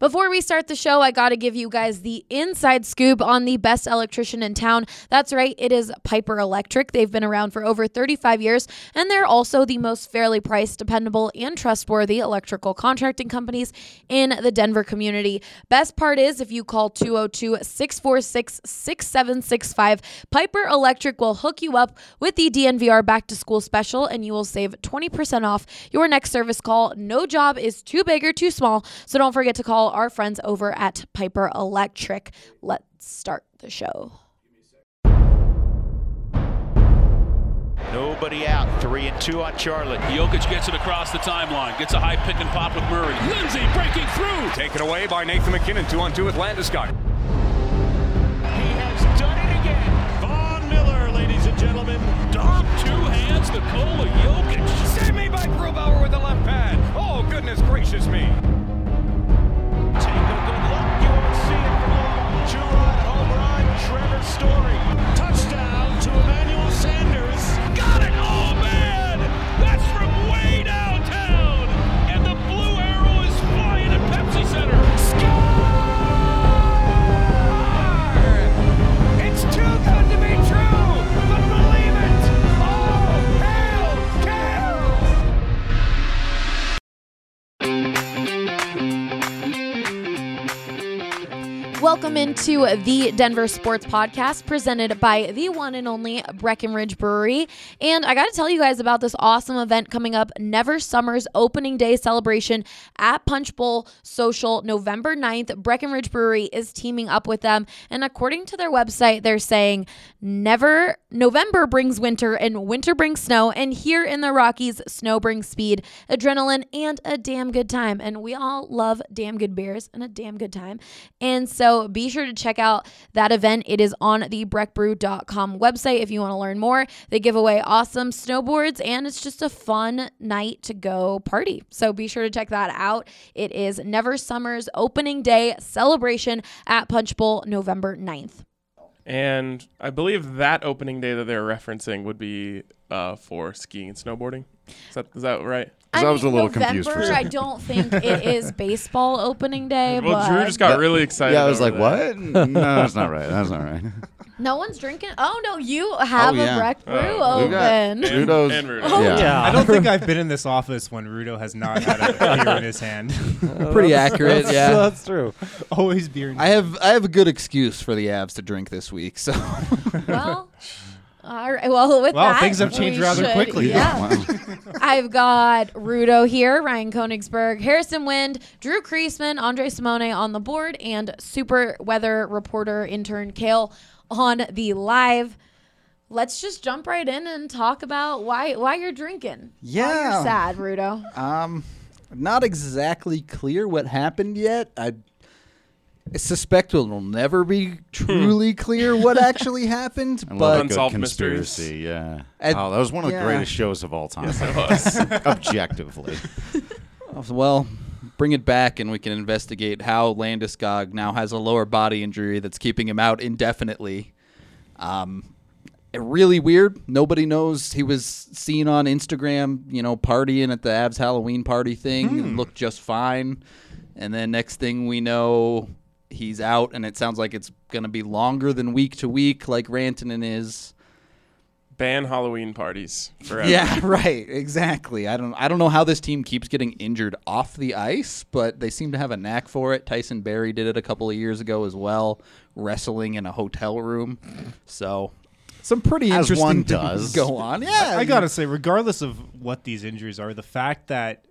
Before we start the show, I got to give you guys the inside scoop on the best electrician in town. That's right, it is Piper Electric. They've been around for over 35 years, and they're also the most fairly priced, dependable, and trustworthy electrical contracting companies in the Denver community. Best part is if you call 202 646 6765, Piper Electric will hook you up with the DNVR back to school special, and you will save 20% off your next service call. No job is too big or too small, so don't forget to call our friends over at Piper Electric. Let's start the show. Nobody out. Three and two on Charlotte. Jokic gets it across the timeline, gets a high pick and pop with Murray. Lindsay breaking through. Taken away by Nathan MacKinnon, two on two with Landeskog. He has done it again. Von Miller, ladies and gentlemen. Dom two hands Nikola Jokic. Save me by Grubauer with the left pad. Oh, goodness gracious me. Story. Touchdown to Emmanuel Welcome into the Denver Sports Podcast presented by the one and only Breckenridge Brewery. And I got to tell you guys about this awesome event coming up Never Summer's opening day celebration at Punch Bowl Social November 9th. Breckenridge Brewery is teaming up with them. And according to their website, they're saying never November brings winter and winter brings snow. And here in the Rockies, snow brings speed, adrenaline, and a damn good time. And we all love damn good beers and a damn good time. And so be sure to check out that event. It is on the breckbrew.com website if you want to learn more. They give away awesome snowboards and it's just a fun night to go party. So be sure to check that out. It is Never Summer's opening day celebration at Punch Bowl November 9th. And I believe that opening day that they're referencing would be uh, for skiing and snowboarding. Is that, is that right? I, I was a little November, confused for a I second. don't think it is baseball opening day, Well, but Drew just got really excited. Yeah, I was like, that. what? No, that's not right. That's not right. no one's drinking. Oh no, you oh, have Oh, yeah. a Breck Brew Oh, we got- open. Rudo's. And Rudo. Oh, yeah. I don't think I've been in this office when Rudo has not had a beer in his hand. Pretty accurate, yeah. that's true. Always beer. In I have I have a good excuse for the Avs to drink this week. So Well, all right. Well, with Wow, that, things have changed rather should- quickly. Yeah. Wow. I've got Rudo here, Ryan Koenigsberg, Harrison Wind, Drew Creasman, Andre Simone on the board, and super weather reporter intern Kale on the live. Let's just jump right in and talk about why why you're drinking. Why Yeah. you're sad, Rudo. um not exactly clear what happened yet. I suspect it'll never be truly hmm. clear what actually happened. I love but a good Unsolved mysteries. conspiracy. Yeah. And- oh, that was one of the greatest shows of all time. It was. Objectively. Oh, well, bring it back and we can investigate how Landeskog now has a lower body injury that's keeping him out indefinitely. Um, eh, really weird. Nobody knows. He was seen on Instagram, you know, partying at the Avs Halloween party thing and hmm. looked just fine. And then next thing we know, he's out, and it sounds like it's going to be longer than week to week, like Rantanen is. Ban Halloween parties forever. Yeah, right. Exactly. I don't I don't know how this team keeps getting injured off the ice, but they seem to have a knack for it. Tyson Barrie did it a couple of years ago as well, wrestling in a hotel room. So, some pretty As interesting one does. go on. Yeah. I gotta say, regardless of what these injuries are, the fact that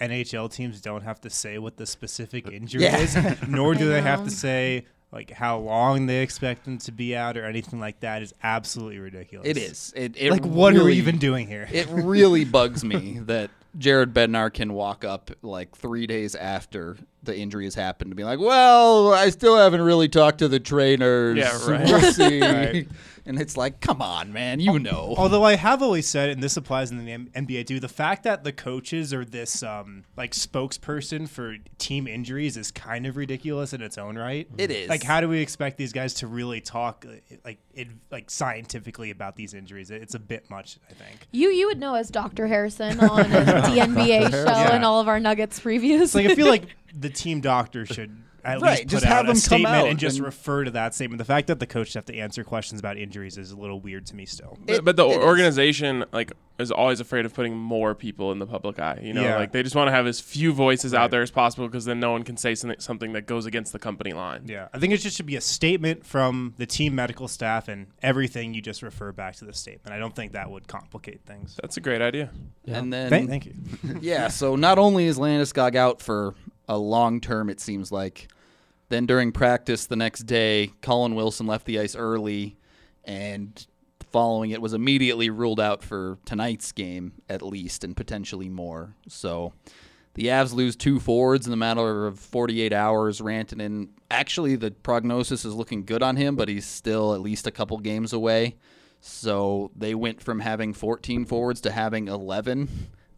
NHL teams don't have to say what the specific uh, injury Yeah. is, nor do they have to say like how long they expect them to be out or anything like that is absolutely ridiculous. It is. It, it like what are we even doing here? It really bugs me that Jared Bednar can walk up like three days after the injury has happened to be like, well, I still haven't really talked to the trainers. Yeah, right. We'll see. Right. And it's like, come on, man, you know. Although I have always said, and this applies in the M- NBA too, the fact that the coaches are this um, like spokesperson for team injuries is kind of ridiculous in its own right. It is. Like, how do we expect these guys to really talk like it, like scientifically about these injuries? It's a bit much, I think. You you would know as Dr. Harrison on the NBA show Yeah. and all of our Nuggets previews. It's like I feel like the team doctor should at Right, least just put have out them a come statement out and just and- refer to that statement. The fact that the coaches have to answer questions about injuries is a little weird to me still. But- but the it is. organization like is always afraid of putting more people in the public eye. You know, Yeah. like they just want to have as few voices out there as possible because then no one can say something something that goes against the company line. Yeah, I think it just should be a statement from the team medical staff and everything you just refer back to the statement. I don't think that would complicate things. That's a great idea. And then, Thank, thank you. yeah, so not only is Landeskog out for a long term, it seems like, then during practice the next day, Colin Wilson left the ice early, and following it was immediately ruled out for tonight's game, at least, and potentially more. So the Avs lose two forwards in the matter of 48 hours. Rantanen, actually, the prognosis is looking good on him, but he's still at least a couple games away. So they went from having 14 forwards to having 11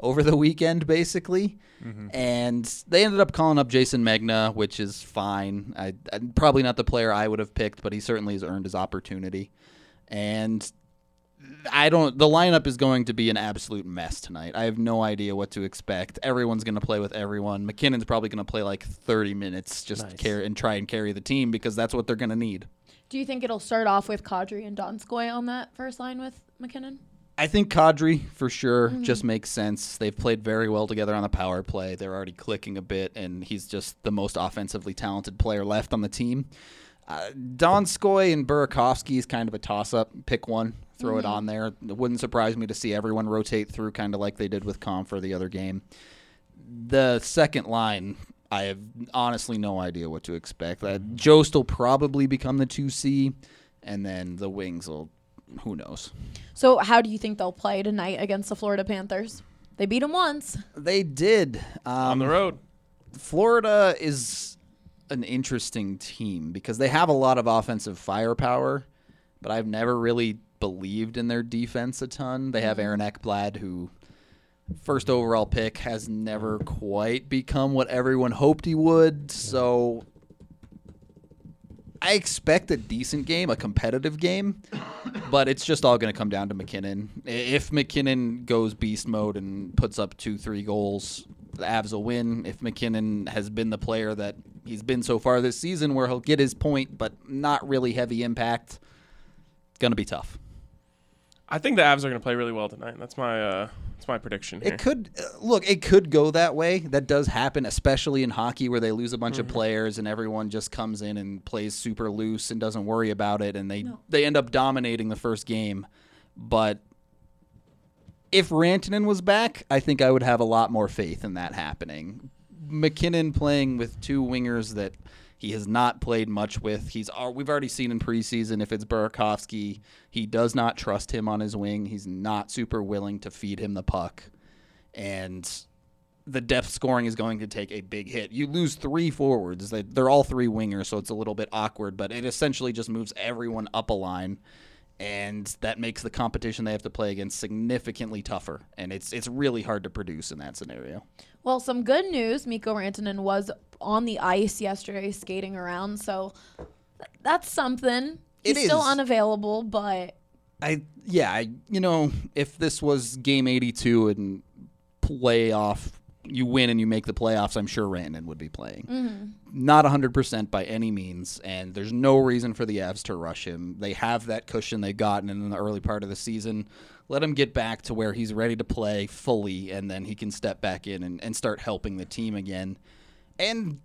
over the weekend, basically. Mm-hmm. And they ended up calling up Jayson Megna, which is fine. I, I probably not the player I would have picked, but he certainly has earned his opportunity. And I don't. The lineup is going to be an absolute mess tonight. I have no idea what to expect. Everyone's going to play with everyone. MacKinnon's probably going to play like 30 minutes just to carry and try and carry the team because that's what they're going to need. Do you think it'll start off with Kadri and Donskoy on that first line with MacKinnon? I think Kadri for sure just makes sense. They've played very well together on the power play. They're already clicking a bit, and he's just the most offensively talented player left on the team. Uh, Donskoy and Burakovsky is kind of a toss-up. Pick one, throw it on there. It wouldn't surprise me to see everyone rotate through, kind of like they did with Compher the other game. The second line, I have honestly no idea what to expect. Uh, Jost will probably become the two C, and then the wings will. Who knows? So how do you think they'll play tonight against the Florida Panthers? They beat them once. They did. Um, On the road. Florida is an interesting team because they have a lot of offensive firepower, but I've never really believed in their defense a ton. They have Aaron Ekblad, who first overall pick has never quite become what everyone hoped he would. So I expect a decent game, a competitive game, but it's just all going to come down to MacKinnon. If MacKinnon goes beast mode and puts up two, three goals, the Avs will win. If MacKinnon has been the player that he's been so far this season, where he'll get his point, but not really heavy impact, going to be tough. I think the Avs are going to play really well tonight. That's my uh, that's my prediction here. It could uh, look. It could go that way. That does happen, especially in hockey, where they lose a bunch of players and everyone just comes in and plays super loose and doesn't worry about it, and they they end up dominating the first game. But if Rantanen was back, I think I would have a lot more faith in that happening. MacKinnon playing with two wingers that he has not played much with. He's uh, we've already seen in preseason if it's Burakovsky, he does not trust him on his wing. He's not super willing to feed him the puck. And the depth scoring is going to take a big hit. You lose three forwards. They're all three wingers, so it's a little bit awkward, but it essentially just moves everyone up a line and that makes the competition they have to play against significantly tougher. And it's it's really hard to produce in that scenario. Well, some good news. Mikko Rantanen was on the ice yesterday skating around, so that's something. He's It still unavailable, but I yeah, I you know, if this was game 82 and playoff you win and you make the playoffs, I'm sure Rantanen would be playing. Mm-hmm. Not 100% by any means, and there's no reason for the Avs to rush him. They have that cushion they've gotten in the early part of the season. Let him get back to where he's ready to play fully, and then he can step back in and, and start helping the team again. And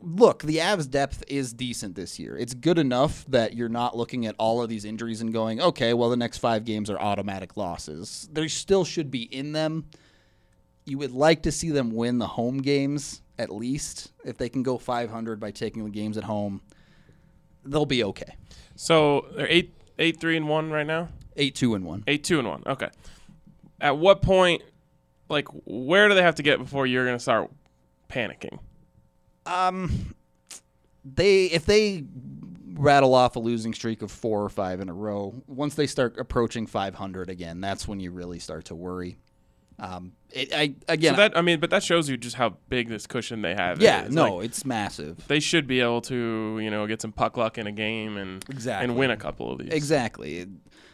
look, the Avs depth is decent this year. It's good enough that you're not looking at all of these injuries and going, okay, well, the next five games are automatic losses. They still should be in them. You would like to see them win the home games at least. If they can go 500 by taking the games at home, they'll be okay. So they're eight eight three and one right now. 8 2 and 1. Eight two and one. Okay. At what point, like, where do they have to get before you're going to start panicking? Um, they if they rattle off a losing streak of four or five in a row, once they start approaching 500 again, that's when you really start to worry. Um, it, I again, So that I mean, but that shows you just how big this cushion they have. yeah, is. no, Like, it's massive. they should be able to you know get some puck luck in a game and Exactly. and win a couple of these. Exactly.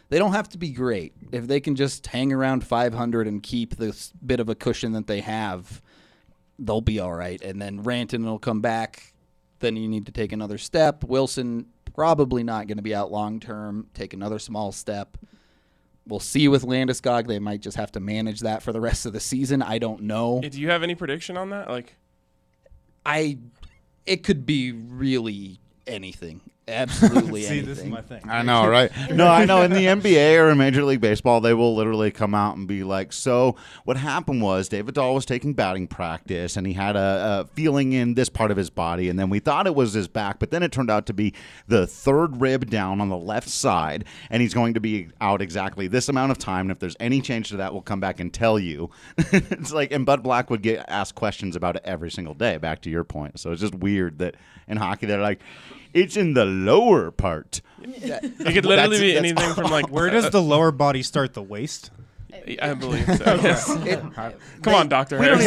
They don't have to be great. If they can just hang around 500 and keep this bit of a cushion that they have, they'll be all right. And then Ranton will come back. Then you need to take another step. Wilson probably not going to be out long term. Take another small step. We'll see with Landeskog. They might just have to manage that for the rest of the season. I don't know. Do you have any prediction on that? Like, I. It could be really anything. Absolutely See, anything. this is my thing. I know, right? No, I know. In the NBA or in Major League Baseball, they will literally come out and be like, "So, what happened was David Dahl was taking batting practice, and he had a, a feeling in this part of his body, and then we thought it was his back, but then it turned out to be the third rib down on the left side, and he's going to be out exactly this amount of time. And if there's any change to that, we'll come back and tell you." it's like, and Bud Black would get asked questions about it every single day. Back to your point, so it's just weird that in hockey they're like. It's in the lower part. it could literally That's- be that's anything from like Where does the lower body start? The waist. I believe so. yeah. Come on, Doctor Harris.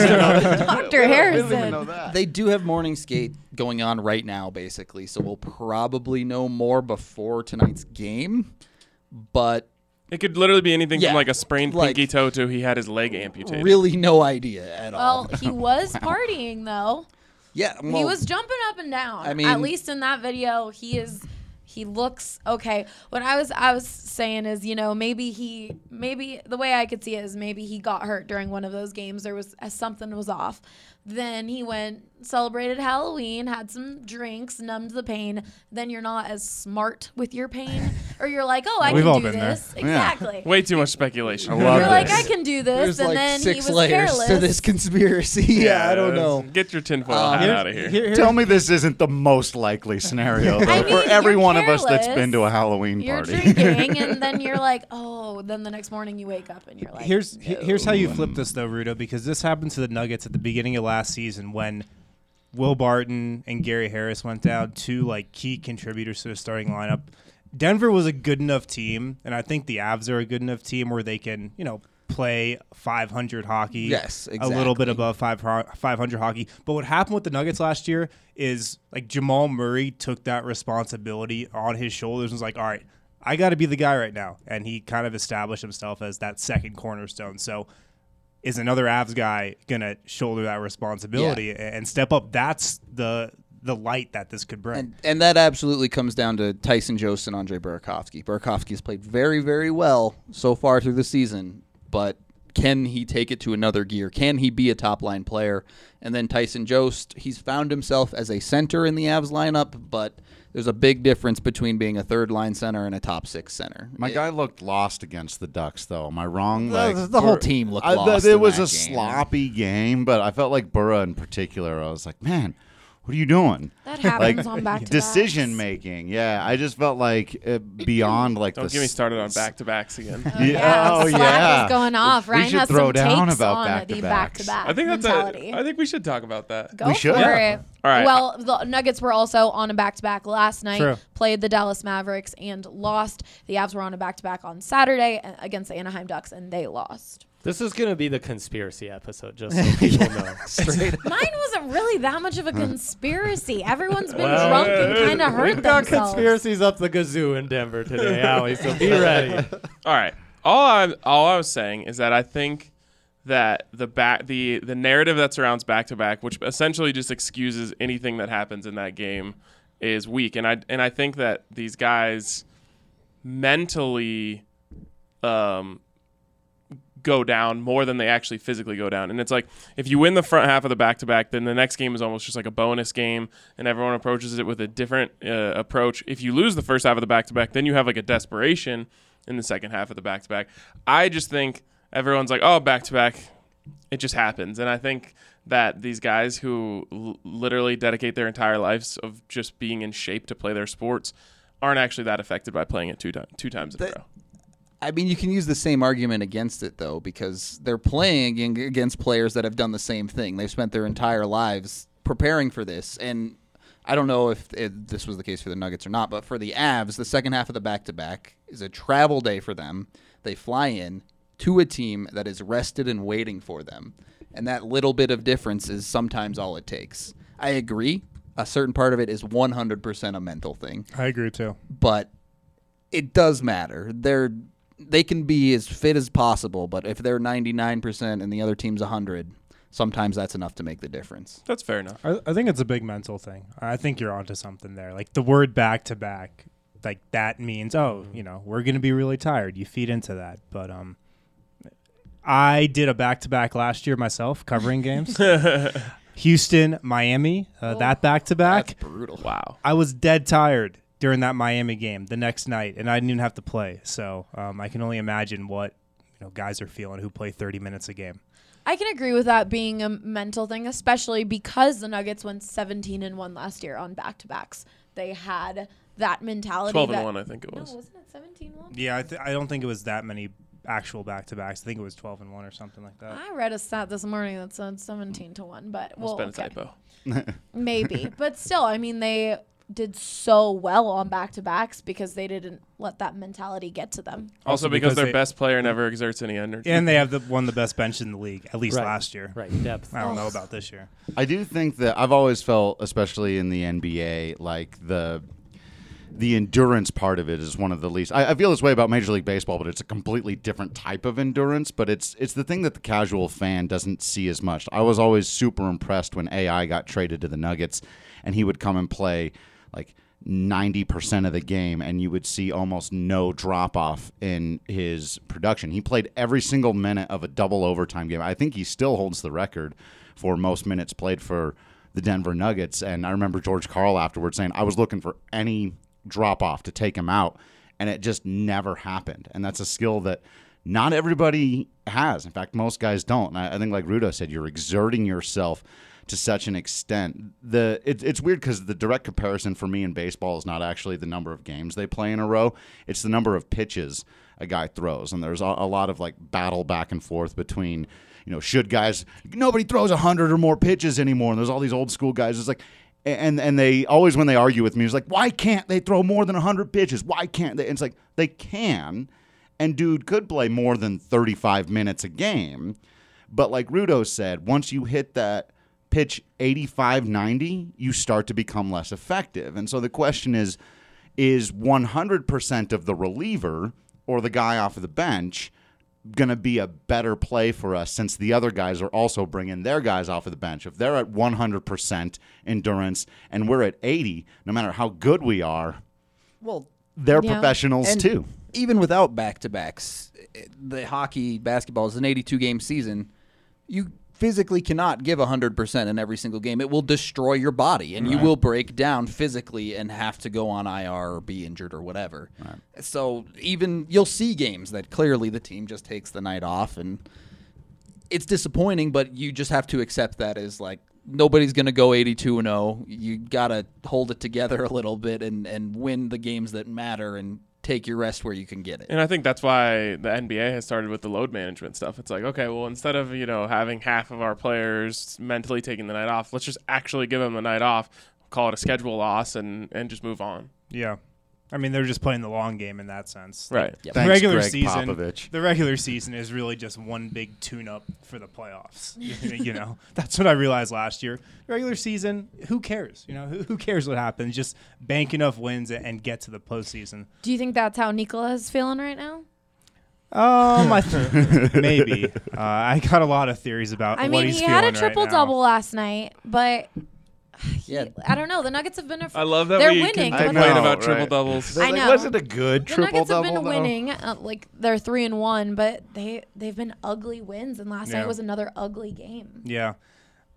Dr. Harrison. They do have morning skate going on right now, basically. So we'll probably know more before tonight's game. But It could literally be anything Yeah, from like a sprained like- pinky toe to he had his leg amputated. really, no idea at all. Well, he was partying though. Yeah, he was jumping up and down. I mean- at least in that video, he is. He looks okay. What I was I was saying is, you know, maybe he maybe the way I could see it is maybe he got hurt during one of those games. There was something was off. Then he went celebrated Halloween, had some drinks, numbed the pain. Then you're not as smart with your pain, or you're like, oh, I We've can all do been there. this. Exactly. Way too much speculation. I love You're like. I can do this, there's and like then six he was layers careless. to this conspiracy. yeah, I don't know. Get your tinfoil Um, hat out of here. here Tell me this isn't the most likely scenario though, I mean, for every you're one of us that's careless. been to a Halloween You're party. drinking, and then you're like, oh. Then the next morning you wake up and you're like, Here's he- here's how you flip this though, Rudo, because this happened to the Nuggets at the beginning of last season when Will Barton and Gary Harris went down, two like key contributors to the starting lineup. Denver was a good enough team, and I think the Avs are a good enough team where they can, you know, play 500 hockey. Yes, exactly. a little bit above five 500 hockey. But what happened with the Nuggets last year is like Jamal Murray took that responsibility on his shoulders and was like, all right, I got to be the guy right now. And he kind of established himself as that second cornerstone. So is another Avs guy going to shoulder that responsibility Yeah. and step up? That's the the light that this could bring. And, and that absolutely comes down to Tyson Jost and Andre Burakovsky. Burakovsky has played very, very well so far through the season, but can he take it to another gear? Can he be a top line player? And then Tyson Jost, he's found himself as a center in the Avs lineup, but there's a big difference between being a third line center and a top six center. My It- guy looked lost against the Ducks, though. Am I wrong? The- Like the whole Bur- team looked I- lost It was a game. sloppy game, but I felt like Burra in particular. I was like, man, what are you doing? That happens on back-to-backs. decision making. Yeah, I just felt like uh, beyond like Don't the get me started on back to backs again. Yeah, oh yeah. is going off. We Ryan should has throw some down takes about on the back-to-backs. back-to-back I think that's mentality. a, I think we should talk about that. Go We for should. it. All right. Well, the Nuggets were also on a back-to-back last night. True. Played the Dallas Mavericks and lost. The Avs were on a back-to-back on Saturday uh, against the Anaheim Ducks, and they lost. This is going to be the conspiracy episode, just so people know. Mine wasn't really that much of a conspiracy. Everyone's been Well, drunk and kind of hurt We've got themselves. conspiracies up the gazoo in Denver today, Allie, so be ready. All right. All I all I was saying is that I think that the back the the narrative that surrounds back to back, which essentially just excuses anything that happens in that game, is weak. And I and I think that these guys mentally um go down more than they actually physically go down. And it's like if you win the front half of the back to back, then the next game is almost just like a bonus game, and everyone approaches it with a different uh, approach. If you lose the first half of the back to back, then you have like a desperation in the second half of the back to back. I just think everyone's like, oh, back to back, it just happens, and I think that these guys who l- literally dedicate their entire lives of just being in shape to play their sports aren't actually that affected by playing it two, ti- two times in a row. I mean, you can use the same argument against it though, because they're playing against players that have done the same thing. They've spent their entire lives preparing for this, and I don't know if, if this was the case for the Nuggets or not, but for the Avs, the second half of the back to back is a travel day for them. They fly in to a team that is rested and waiting for them. And that little bit of difference is sometimes all it takes. I agree. A certain part of it is 100% a mental thing I agree too. but it does matter. They're they can be as fit as possible, but if they're 99% and the other team's 100, sometimes that's enough to make the difference. That's fair enough. I, I think it's a big mental thing. I think you're onto something there. Like the word back to back, like that means, oh, you know, we're going to be really tired. You feed into that. But um, I did a back to back last year myself, covering games. Houston, Miami, uh, that back to back. Brutal. Wow. I was dead tired during that Miami game the next night, and I didn't even have to play. So um, I can only imagine what you know guys are feeling who play 30 minutes a game. I can agree with that being a mental thing, especially because the Nuggets went 17 and 1 last year on back to backs. They had that mentality. 12 and that- 1, I think it was. No, wasn't it 17 1? Yeah, I, th- I don't think it was that many actual back to backs. I think it was 12 and 1 or something like that. I read a stat this morning that said 17 to 1, but Must well, have been a typo. maybe. but still, I mean, they did so well on back to backs because they didn't let that mentality get to them. Also, Also because, because their they- best player never exerts any energy. And they have the one of the best bench in the league, at least Right. last year. Right, depth. I don't know about this year. I do think that I've always felt, especially in the NBA, like the the endurance part of it is one of the least. I, I feel this way about Major League Baseball, but it's a completely different type of endurance. But it's it's the thing that the casual fan doesn't see as much. I was always super impressed when AI got traded to the Nuggets, and he would come and play like. 90% of the game and you would see almost no drop off in his production. He played every single minute of a double overtime game. I think he still holds the record for most minutes played for the Denver Nuggets. And I remember George Karl afterwards saying, I was looking for any drop off to take him out, and it just never happened. And that's a skill that not everybody has. In fact, most guys don't. And I, I think, like Rudo said, you're exerting yourself to such an extent. The it, it's weird because the direct comparison for me in baseball is not actually the number of games they play in a row; it's the number of pitches a guy throws, and there's a, a lot of like battle back and forth between. You know, should guys nobody throws hundred or more pitches anymore, and there's all these old school guys. It's like, and and they always when they argue with me, it's like, why can't they throw more than hundred pitches? Why can't they? And it's like they can, and dude could play more than thirty five minutes a game, but like Rudo said, once you hit that pitch 85 90 you start to become less effective and so the question is is 100% of the reliever or the guy off of the bench going to be a better play for us since the other guys are also bringing their guys off of the bench if they're at 100% endurance and we're at 80 no matter how good we are Well, they're Yeah. professionals and too Even without back to backs, eh, the hockey basketball is an 82 game season. You physically cannot give 100% in every single game. It will destroy your body and you will break down physically and have to go on IR or be injured or whatever. So even you'll see games that clearly the team just takes the night off and it's disappointing, but you just have to accept that as like nobody's going to go 82 and 0. You got to hold it together a little bit and and win the games that matter and take your rest where you can get it. And I think that's why the NBA has started with the load management stuff. It's like, okay, well, instead of you know having half of our players mentally taking the night off, let's just actually give them the night off, call it a schedule loss, and and just move on. Yeah. I mean, they're just playing the long game in that sense. Right. Yep. The Thanks, regular Greg season, Popovich. the regular season is really just one big tune-up for the playoffs. you know, that's what I realized last year. Regular season, who cares? You know, who, who cares what happens? Just bank enough wins and get to the postseason. Do you think that's how Nikola is feeling right now? Um, I th- maybe. Uh, I got a lot of theories about I what mean, he's he had a feeling right triple double last night, but Yeah. I don't know. The Nuggets have been. A, I love that they're we winning. I can but complain know, about right. triple doubles. I Like, know. was it a good triple double. the triple Nuggets have been though? winning. Uh, like they're three and one, but they they've been ugly wins, and last Yeah. night was another ugly game. Yeah.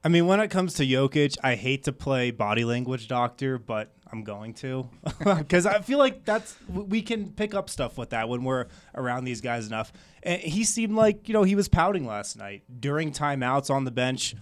I mean, when it comes to Jokic, I hate to play body language doctor, but I'm going to because I feel like that's w- we can pick up stuff with that when we're around these guys enough. And he seemed like you know he was pouting last night during timeouts on the bench,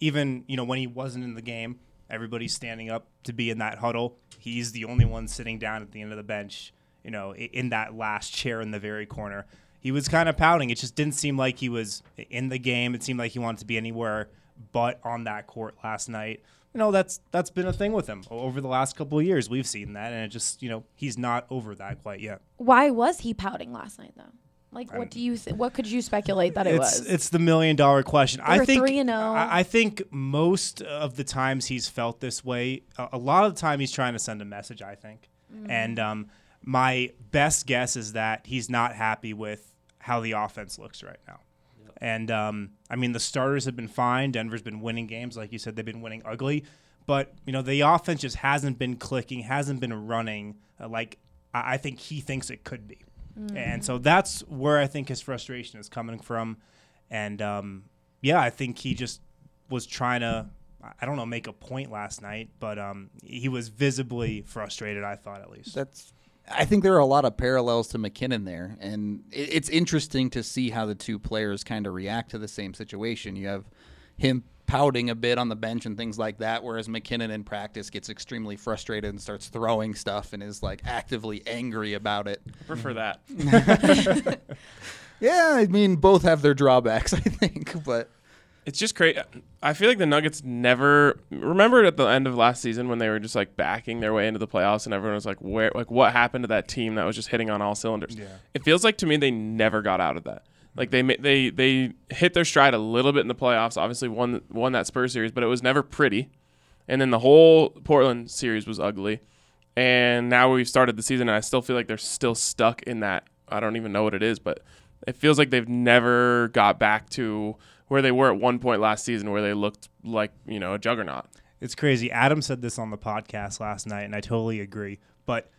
even you know when he wasn't in the game. Everybody's standing up to be in that huddle. He's the only one sitting down at the end of the bench. You know, in that last chair in the very corner. He was kind of pouting. It just didn't seem like he was in the game. It seemed like he wanted to be anywhere but on that court last night. you know that's that's been a thing with him over the last couple of years. We've seen that, and it just you know he's not over that quite yet. Why was he pouting last night though? Like, what do you? Th- what could you speculate that it it's was? it's the million dollar question. They I were think 3 and 0. I, I think most of the times he's felt this way. A, a lot of the time he's trying to send a message. I think, Mm. and um, my best guess is that he's not happy with how the offense looks right now. And um, I mean, the starters have been fine. Denver's been winning games, like you said, they've been winning ugly. But you know, the offense just hasn't been clicking, hasn't been running uh, like I, I think he thinks it could be. And so that's where I think his frustration is coming from. And um, yeah, I think he just was trying to, I don't know, make a point last night, but um, he was visibly frustrated. I thought at least. That's. I think there are a lot of parallels to MacKinnon there, and it, it's interesting to see how the two players kind of react to the same situation. You have him pouting a bit on the bench and things like that, whereas MacKinnon in practice gets extremely frustrated and starts throwing stuff and is like actively angry about it. Prefer that. Yeah, I mean both have their drawbacks, I think, but It's just crazy. I feel like the Nuggets never remembered at the end of last season when they were just like backing their way into the playoffs, and everyone was like, "Where? Like, what happened to that team that was just hitting on all cylinders?" Yeah. It feels like to me they never got out of that. Like they they they hit their stride a little bit in the playoffs. Obviously, won won that Spurs series, but it was never pretty. And then the whole Portland series was ugly. And now we've started the season, and I still feel like they're still stuck in that. I don't even know what it is, but it feels like they've never got back to where they were at one point last season, where they looked like you know a juggernaut. It's crazy. Adam said this on the podcast last night, and I totally agree. But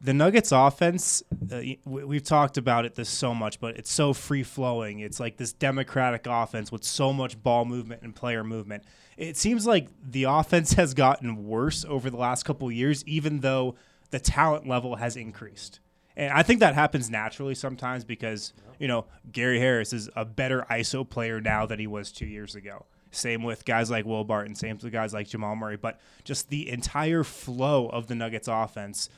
the Nuggets offense, uh, we've talked about it this so much, but it's so free flowing. It's like this democratic offense with so much ball movement and player movement. It seems like the offense has gotten worse over the last couple of years, even though the talent level has increased. And I think that happens naturally sometimes because, you know, Gary Harris is a better ISO player now than he was two years ago. Same with guys like Will Barton, same with guys like Jamal Murray. But just the entire flow of the Nuggets offense,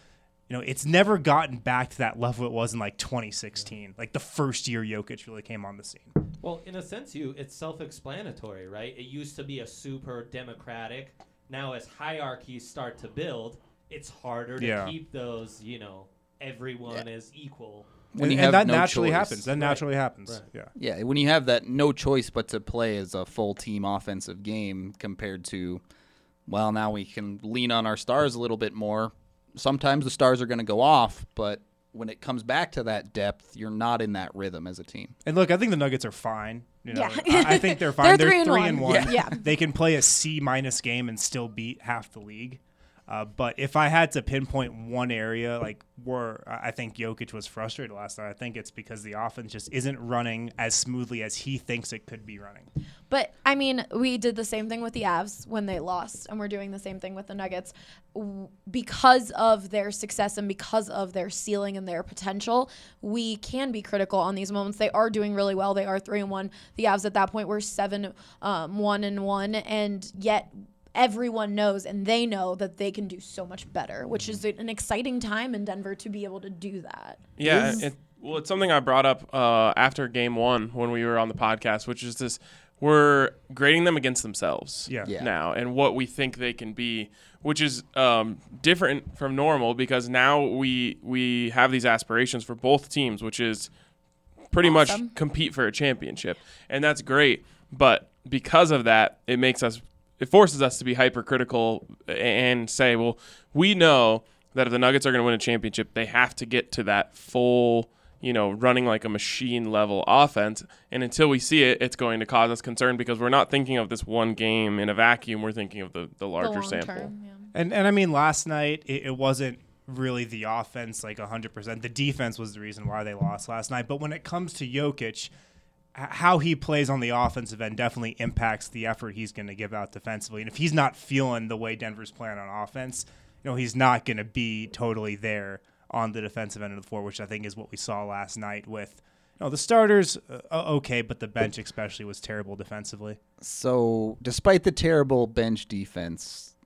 you know, it's never gotten back to that level it was in like 2016, like the first year Jokic really came on the scene. Well, in a sense, you it's self-explanatory, right? It used to be a super democratic. Now, as hierarchies start to build, it's harder to Yeah. keep those. You know, everyone is equal. when you and have that no naturally choice. happens. That naturally happens. Right. Yeah. Yeah, when you have that no choice but to play as a full team offensive game compared to, well, now we can lean on our stars a little bit more. Sometimes the stars are going to go off, but when it comes back to that depth, you're not in that rhythm as a team. And look, I think the Nuggets are fine. You know, Yeah. I, I think they're fine. They're three and one. and one. Yeah. Yeah. They can play a C minus game and still beat half the league. Uh, but if I had to pinpoint one area, like where I think Jokic was frustrated last night, I think it's because the offense just isn't running as smoothly as he thinks it could be running. But I mean, we did the same thing with the Avs when they lost, and we're doing the same thing with the Nuggets because of their success and because of their ceiling and their potential. We can be critical on these moments. They are doing really well. They are three and one. The Avs at that point were seven, um, one and one, and yet everyone knows and they know that they can do so much better, which is an exciting time in Denver to be able to do that. Yeah, it, well, it's something I brought up uh, after game one when we were on the podcast, which is this: we're grading them against themselves Yeah. Yeah. now and what we think they can be, which is um, different from normal because now we we have these aspirations for both teams, which is pretty Awesome. much compete for a championship, and that's great. But because of that, it makes us it forces us to be hypercritical and say, well, we know that if the Nuggets are going to win a championship, they have to get to that full, you know, running like a machine level offense. And until we see it, it's going to cause us concern because we're not thinking of this one game in a vacuum. We're thinking of the, the larger the sample. term. Yeah. And and I mean, last night it, it wasn't really the offense like 100%. The defense was the reason why they lost last night. But when it comes to Jokic, h- how he plays on the offensive end definitely impacts the effort he's going to give out defensively. And if he's not feeling the way Denver's playing on offense, you know, he's not going to be totally there on the defensive end of the floor, which I think is what we saw last night with you know, the starters uh, okay, but the bench especially was terrible defensively. So, despite the terrible bench defense,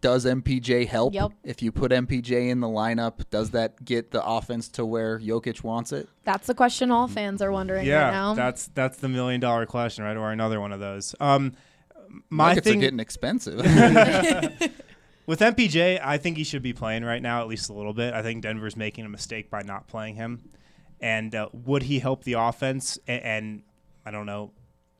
does MPJ help? Yep. If you put MPJ in the lineup, does that get the offense to where Jokic wants it? That's the question all fans are wondering yeah, right now. that's that's the million dollar question, right? Or another one of those. Um, My Nuggets thing are getting expensive. with MPJ, I think he should be playing right now at least a little bit. I think Denver's making a mistake by not playing him. And uh, would he help the offense and, and I don't know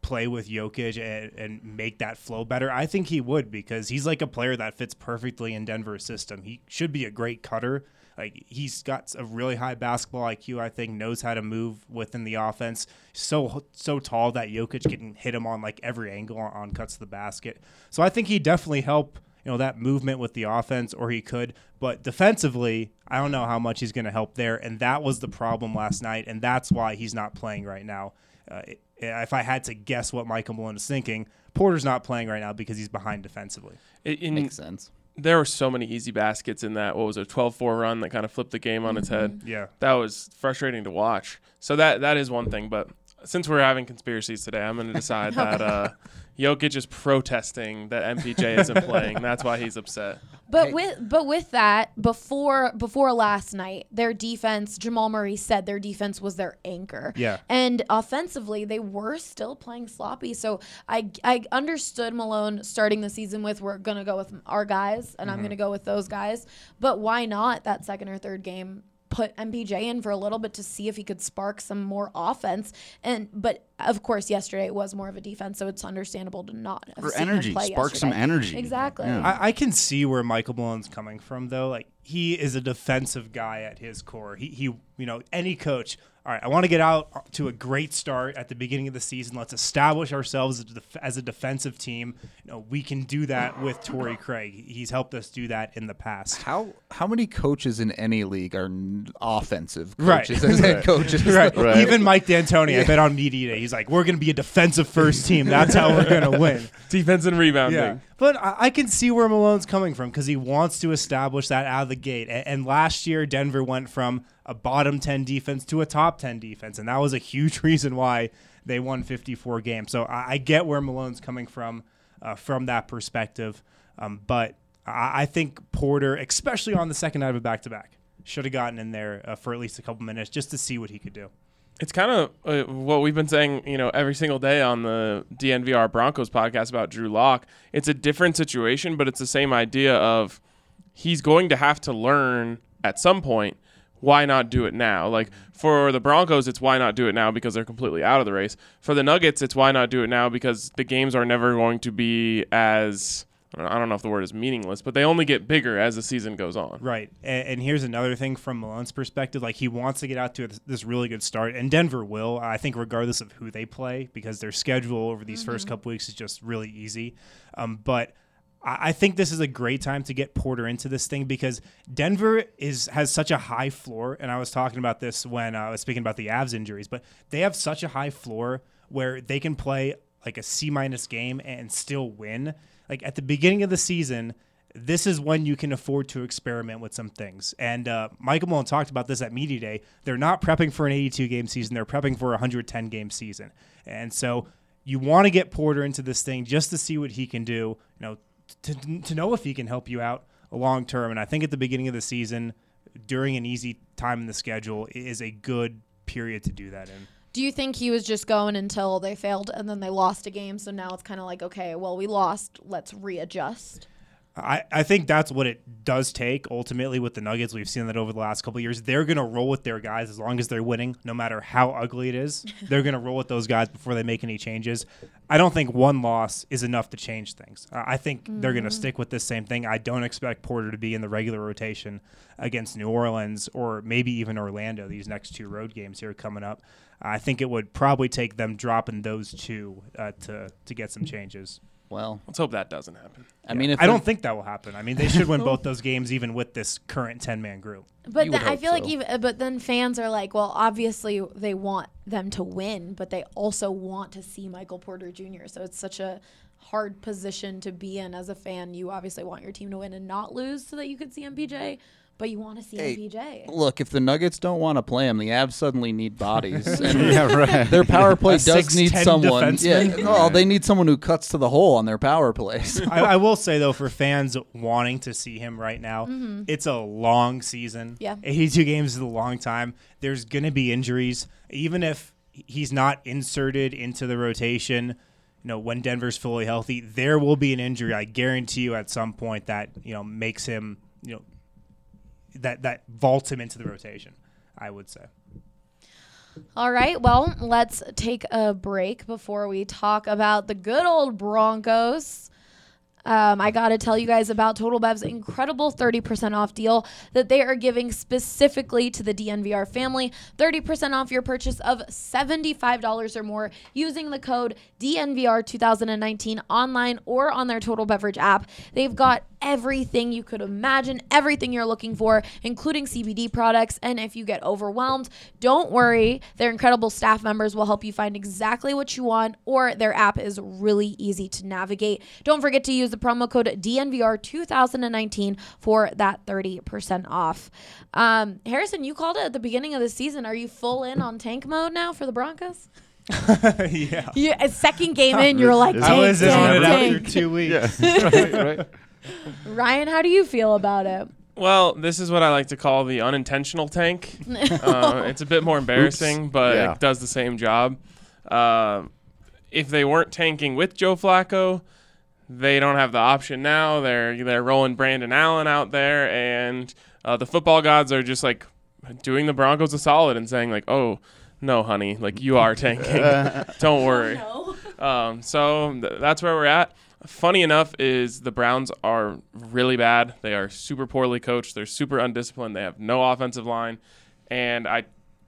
play with Jokic and, and make that flow better? I think he would because he's like a player that fits perfectly in Denver's system. He should be a great cutter. Like he's got a really high basketball IQ. I think knows how to move within the offense. So so tall that Jokic can hit him on like every angle on, on cuts to the basket. So I think he definitely help you know that movement with the offense, or he could. But defensively, I don't know how much he's going to help there, and that was the problem last night, and that's why he's not playing right now. Uh, if I had to guess what Michael Malone is thinking, Porter's not playing right now because he's behind defensively. It, it Makes sense. There were so many easy baskets in that. What was it, 12-4 run that kind of flipped the game on its head. Yeah. That was frustrating to watch. So that that is one thing. But since we're having conspiracies today, I'm going to decide that uh, Jokic is protesting that MPJ isn't playing. That's why he's upset. But with but with that, before before last night, their defense, Jamal Murray said their defense was their anchor. Yeah. And offensively, they were still playing sloppy. So I I understood Malone starting the season with we're gonna go with our guys and I'm mm-hmm. gonna go with those guys. But why not that second or third game? Put MPJ in for a little bit to see if he could spark some more offense, and but of course yesterday it was more of a defense, so it's understandable to not have For seen him energy, play spark some energy. Exactly. Yeah. I, I can see where Michael Malone's coming from, though. Like he is a defensive guy at his core. He, he you know, any coach. All right, I want to get out to a great start at the beginning of the season. Let's establish ourselves as a, def- as a defensive team. You know, we can do that with Torrey Craig. He's helped us do that in the past. How how many coaches in any league are n- offensive Right. coaches as head coaches? Right. Right. Even Mike D'Antoni, I bet on media day, he's like, "We're going to be a defensive first team. That's how we're going to win." Defense and rebounding. Yeah, but I, I can see where Malone's coming from because he wants to establish that out of the gate. And, and last year, Denver went from a bottom ten defense to a top ten defense, and that was a huge reason why they won 54 games. So I, I get where Malone's coming from uh, from that perspective. Um, but I, I think Porter, especially on the second night of a back to back, should have gotten in there uh, for at least a couple minutes just to see what he could do. It's kind of uh, what we've been saying, you know, every single day on the DNVR Broncos podcast about Drew Lock. It's a different situation, but it's the same idea of he's going to have to learn at some point why not do it now? Like for the Broncos, it's why not do it now because they're completely out of the race. For the Nuggets, it's why not do it now because the games are never going to be as I don't know if the word is meaningless, but they only get bigger as the season goes on. Right. And, and here's another thing from Malone's perspective. Like, he wants to get out to this really good start, and Denver will, I think, regardless of who they play, because their schedule over these first couple weeks is just really easy. Um, but I I think this is a great time to get Porter into this thing because Denver is has such a high floor, and I was talking about this when I was speaking about the Avs injuries, but they have such a high floor where they can play like a C minus game and still win. Like at the beginning of the season, this is when you can afford to experiment with some things. And uh, Michael Malone talked about this at Media Day. They're not prepping for an 82 game season, they're prepping for a 110 game season. And so you want to get Porter into this thing just to see what he can do, you know, to, to know if he can help you out long term. And I think at the beginning of the season, during an easy time in the schedule, is a good period to do that in. Do you think he was just going until they failed and then they lost a game? So now it's kind of like, okay, well, we lost. Let's readjust. I, I think that's what it does take ultimately with the Nuggets. We've seen that over the last couple of years. They're going to roll with their guys as long as they're winning, no matter how ugly it is. they're going to roll with those guys before they make any changes. I don't think one loss is enough to change things. I I think they're going to mm-hmm. stick with this same thing. I don't expect Porter to be in the regular rotation against New Orleans or maybe even Orlando these next two road games here coming up. I think it would probably take them dropping those two uh, to to get some changes. Well, Let's hope that doesn't happen. I mean, if I don't think that will happen. I mean, they should win both those games, even with this current ten man group. But You then I hope feel like even, uh, but then fans are like, well, obviously they want them to win, but they also want to see Michael Porter Jr. So it's such a hard position to be in as a fan. You obviously want your team to win and not lose so that you could see MPJ, but you want to see Hey, MPJ. Look, if the Nuggets don't want to play him, the Avs suddenly need bodies. And Yeah, right. their power play A does need someone. Yeah, defenseman? no, they need someone who cuts to the hole on their power plays. I, I will say though, for fans wanting to see him right now, mm-hmm. it's a long season. Yeah. 82 games is a long time. There's gonna be injuries, even if he's not inserted into the rotation. you know, when Denver's fully healthy, there will be an injury. I guarantee you at some point that you know makes him you know that that vaults him into the rotation. I would say. All right, well, let's take a break before we talk about the good old Broncos. Um, I got to tell you guys about Total Bev's incredible 30% off deal that they are giving specifically to the DNVR family. 30% off your purchase of $75 or more using the code DNVR 2019 online or on their Total Beverage app. They've got everything you could imagine, everything you're looking for, including CBD products. And if you get overwhelmed, don't worry. Their incredible staff members will help you find exactly what you want, or their app is really easy to navigate. Don't forget to use the promo code DNVR 2019 for that 30% off. Um, Harrison, you called it at the beginning of the season. Are you full in on tank mode now for the Broncos? yeah. You, a second game in, you're like, I tank, was in on tank, it after tank. two weeks. right, right. Ryan, how do you feel about it? Well, this is what I like to call the unintentional tank. uh, it's a bit more embarrassing, but Yeah. it does the same job. Uh, if they weren't tanking with Joe Flacco, they don't have the option now. They're they're rolling Brandon Allen out there, and uh, the football gods are just like doing the Broncos a solid and saying like, "Oh, no, honey, like you are tanking. don't worry." Um, so th- that's where we're at. Funny enough, is the Browns are really bad. They are super poorly coached. They're super undisciplined. They have no offensive line, and I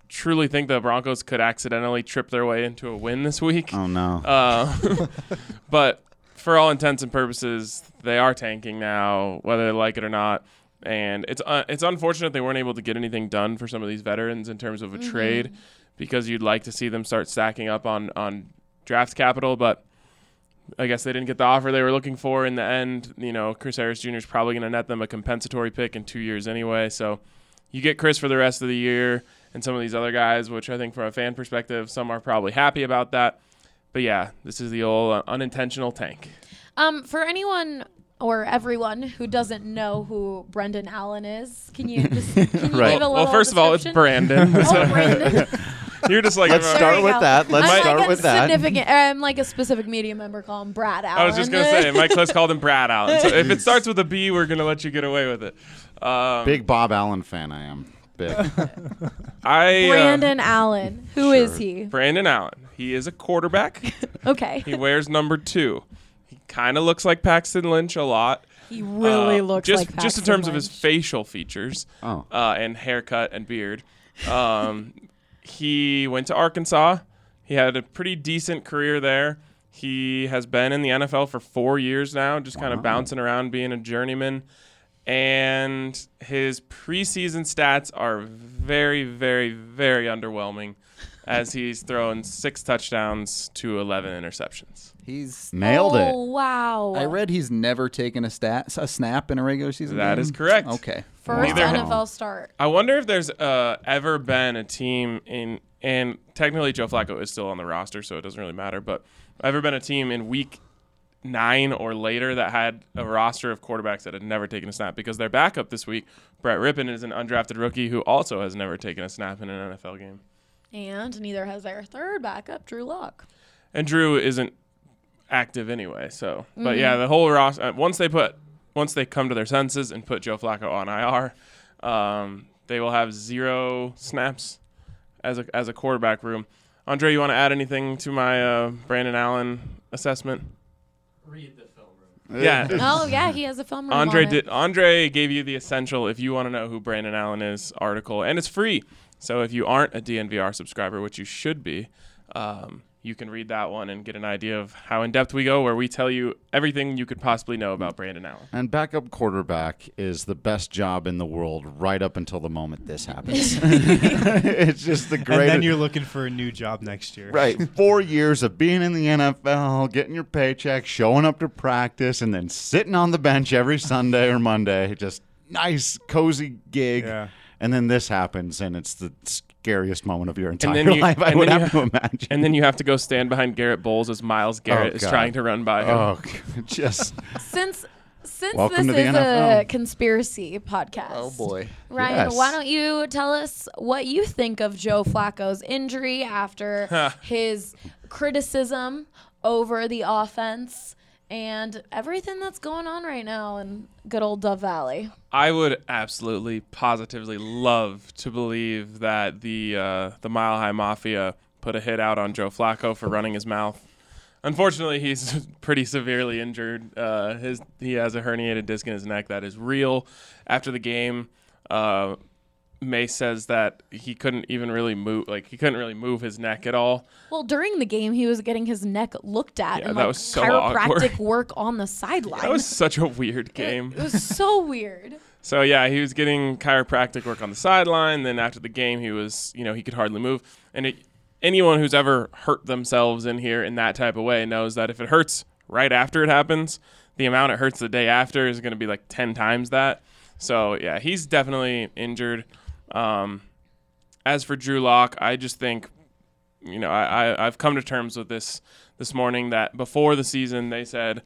truly think the Broncos could accidentally trip their way into a win this week. Oh no. Uh, but for all intents and purposes, they are tanking now, whether they like it or not. And it's uh, it's unfortunate they weren't able to get anything done for some of these veterans in terms of a trade, because you'd like to see them start stacking up on on draft capital. But I guess they didn't get the offer they were looking for in the end. You know, Chris Harris Jr. is probably going to net them a compensatory pick in two years anyway. So you get Chris for the rest of the year and some of these other guys, which I think from a fan perspective, some are probably happy about that. But yeah, this is the old uh, unintentional tank. Um, for anyone or everyone who doesn't know who Brendan Allen is, can you just can you Right. give a little Well, first of all, it's description? Brandon. Oh, Brandon. You're just like Let's uh, start with go. that. Let's I'm start like a with that. Significant. I'm like a specific media member. Call him Brad Allen. I was just gonna say, Mike Klis called him Brad Allen. So if it starts with a B, we're gonna let you get away with it. Um, Big Bob Allen fan I am. Big. I uh, Brandon Allen. Who is Sure. he? Brandon Allen. He is a quarterback. Okay. he wears number two. He kind of looks like Paxton Lynch a lot. He really Uh, looks just like just in Paxton terms of his facial features Oh. uh, and haircut and beard. Um, he went to Arkansas. He had a pretty decent career there. He has been in the NFL for four years now, just kind of bouncing around being a journeyman. And his preseason stats are very, very, very underwhelming as he's thrown six touchdowns to 11 interceptions. He's. Nailed it. Oh wow. I read he's never taken a stat a snap in a regular season. That game. is correct. Okay. First Neither- NFL start. I wonder if there's uh, ever been a team in, and technically Joe Flacco is still on the roster, so it doesn't really matter. But ever been a team in week nine or later that had a roster of quarterbacks that had never taken a snap because their backup this week, Brett Rypien, is an undrafted rookie who also has never taken a snap in an NFL game. And neither has their third backup, Drew Lock. And Drew isn't active anyway. So, but yeah, the whole roster. Uh, once they put, once they come to their senses and put Joe Flacco on IR, um, they will have zero snaps as a as a quarterback room. Andre, you want to add anything to my uh, Brandon Allen assessment? Read the film room. Yeah. Oh yeah, he has a film room Andre did. Andre gave you the essential. If you want to know who Brandon Allen is, article, and it's free. So if you aren't a DNVR subscriber, which you should be, um, you can read that one and get an idea of how in depth we go, where we tell you everything you could possibly know about Brandon Allen. And backup quarterback is the best job in the world right up until the moment this happens. it's just the And greatest. then you're looking for a new job next year. Right. Four years of being in the NFL, getting your paycheck, showing up to practice, and then sitting on the bench every Sunday or Monday. Just nice, cozy gig. Yeah. And then this happens, and it's the scariest moment of your entire then you- life, I and would then have you- to imagine. And then you have to go stand behind Garett Bolles as Myles Garrett oh, is trying to run by him. oh, just Since since Welcome this to the is a conspiracy podcast. Oh boy. Ryan, Yes. why don't you tell us what you think of Joe Flacco's injury after his criticism over the offense and everything that's going on right now in good old Dove Valley. I would absolutely, positively love to believe that the uh, the Mile High Mafia put a hit out on Joe Flacco for running his mouth. Unfortunately, he's pretty severely injured. Uh, his he has a herniated disc in his neck that is real. After the game, uh, May says that he couldn't even really move, like he couldn't really move his neck at all. Well, during the game, he was getting his neck looked at Yeah, and that like was so chiropractic awkward. work on the sideline. That was such a weird game. it was so weird. So yeah, he was getting chiropractic work on the sideline. Then after the game, he was, you know, he could hardly move. And it, anyone who's ever hurt themselves in here in that type of way knows that if it hurts right after it happens, the amount it hurts the day after is going to be like ten times that. So yeah, he's definitely injured. Um, as for Drew Lock, I just think, you know, I, I I've come to terms with this this morning that before the season they said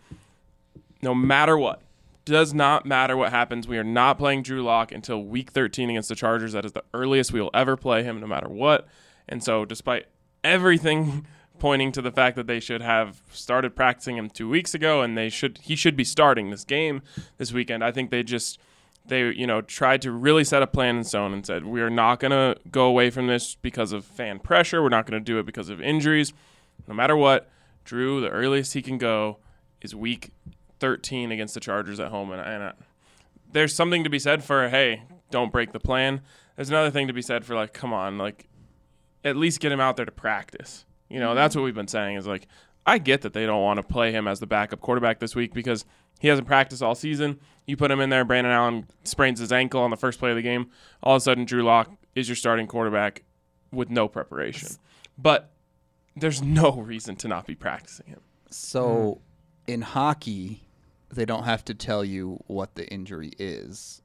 no matter what, does not matter what happens. We are not playing Drew Lock until week 13 against the Chargers. That is the earliest we will ever play him, no matter what. And so, despite everything pointing to the fact that they should have started practicing him two weeks ago, and they should he should be starting this game this weekend, I think they just they you know tried to really set a plan in stone and said we are not going to go away from this because of fan pressure. We're not going to do it because of injuries. No matter what, Drew, the earliest he can go is week 13 against the Chargers at home, and, and uh, there's something to be said for hey, don't break the plan. There's another thing to be said for like, come on, like at least get him out there to practice. You know, that's what we've been saying is like, I get that they don't want to play him as the backup quarterback this week because he hasn't practiced all season. You put him in there, Brandon Allen sprains his ankle on the first play of the game. All of a sudden, Drew Lock is your starting quarterback with no preparation. But there's no reason to not be practicing him. So in hockey, they don't have to tell you what the injury is,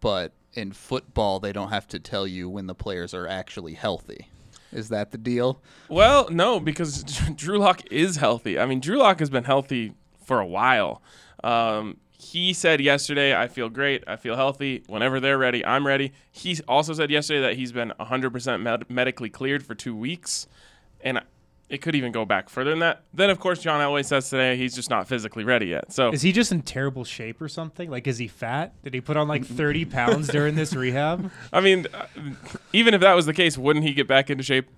but in football, they don't have to tell you when the players are actually healthy. Is that the deal? Well, no, because Drew Lock is healthy. I mean, Drew Lock has been healthy for a while. Um, he said yesterday, I feel great. I feel healthy. Whenever they're ready, I'm ready. He also said yesterday that he's been 100% med- medically cleared for two weeks. And it could even go back further than that. Then, of course, John Elway says today he's just not physically ready yet. So Is he just in terrible shape or something? Like, is he fat? Did he put on like 30 pounds during this rehab? I mean, uh, even if that was the case, wouldn't he get back into shape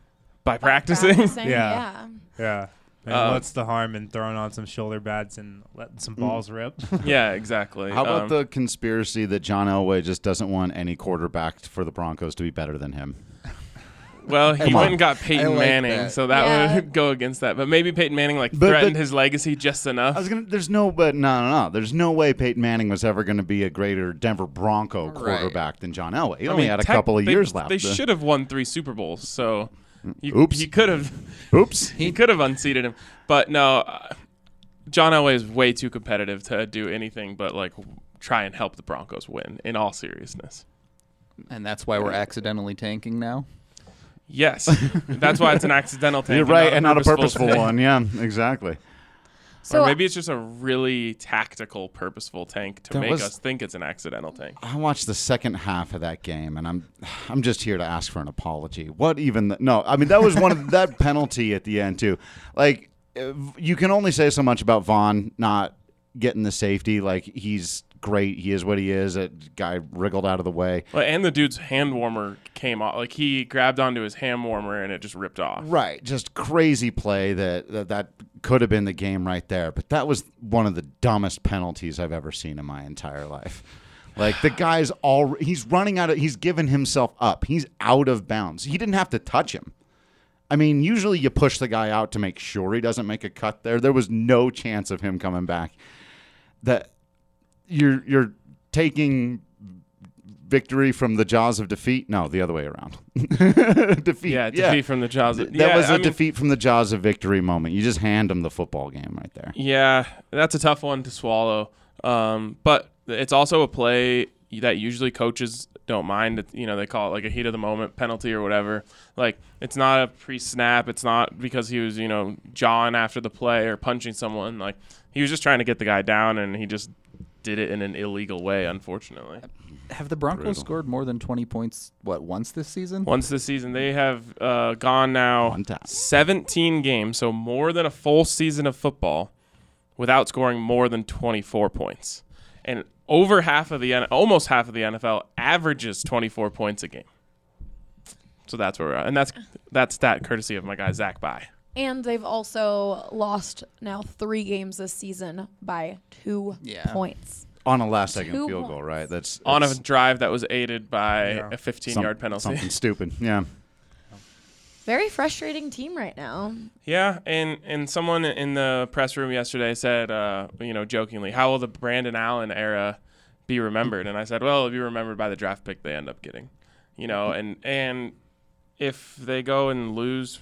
by practicing? Practicing, Yeah. yeah. Yeah. And Uh, what's the harm in throwing on some shoulder pads and letting some balls rip? yeah, exactly. How about Um, the conspiracy that John Elway just doesn't want any quarterback for the Broncos to be better than him? Well, he Come went on. and got Peyton like Manning, that. so that Yeah. would go against that. But maybe Peyton Manning like But- threatened but- his legacy just enough. I was gonna. There's no, but no, no, no. There's no way Peyton Manning was ever going to be a greater Denver Bronco quarterback than John Elway. He I only mean, had a tech- couple of they- years left. They should have won three Super Bowls, so he, Oops. he could have Oops. he could have unseated him. But no, uh, John Elway is way too competitive to do anything but like try and help the Broncos win. In all seriousness, And that's why we're accidentally tanking now. yes, that's why it's an accidental tank. You're and right, and not a purposeful tank. one. Yeah, exactly. So or maybe it's just a really tactical, purposeful tank to make was- us think it's an accidental tank. I watched the second half of that game, and I'm, I'm just here to ask for an apology. What even? The, no, I mean that was one of that penalty at the end too. Like, uh, you can only say so much about Von not getting the safety. Like he's great. He is what he is. That guy wriggled out of the way. Well, and the dude's hand warmer came off. Like he grabbed onto his hand warmer and it just ripped off. Right, just crazy play that, that that could have been the game right there. But that was one of the dumbest penalties I've ever seen in my entire life. Like the guy's all he's running out of he's given himself up. He's out of bounds. He didn't have to touch him. I mean, usually you push the guy out to make sure he doesn't make a cut there. There was no chance of him coming back. That you're you're taking victory from the jaws of defeat. No, the other way around. defeat. Yeah, defeat from the jaws. of- That yeah, was a I mean, defeat from the jaws of victory moment. You just hand them the football game right there. Yeah, that's a tough one to swallow. Um, but it's also a play that usually coaches don't mind. You know, they call it like a heat of the moment penalty or whatever. Like it's not a pre-snap. It's not because he was you know jawing after the play or punching someone. Like he was just trying to get the guy down, and he just did it in an illegal way, unfortunately. Have the Broncos Brutal. scored more than 20 points, what, once this season? Once this season, they have uh, gone now 17 games, so more than a full season of football, without scoring more than 24 points. And over half of the almost half of the NFL averages 24 points a game. So that's where we're at, and that's that's that courtesy of my guy Zach By. And they've also lost now three games this season by two Yeah. points. On a last second Two field goal, points. right? That's On a drive that was aided by Yeah. a 15 some- yard penalty. Something stupid. Yeah. Very frustrating team right now. Yeah, and and someone in the press room yesterday said, uh, you know, jokingly, how will the Brandon Allen era be remembered? And I said, well, it'll be remembered by the draft pick they end up getting, you know, and and if they go and lose,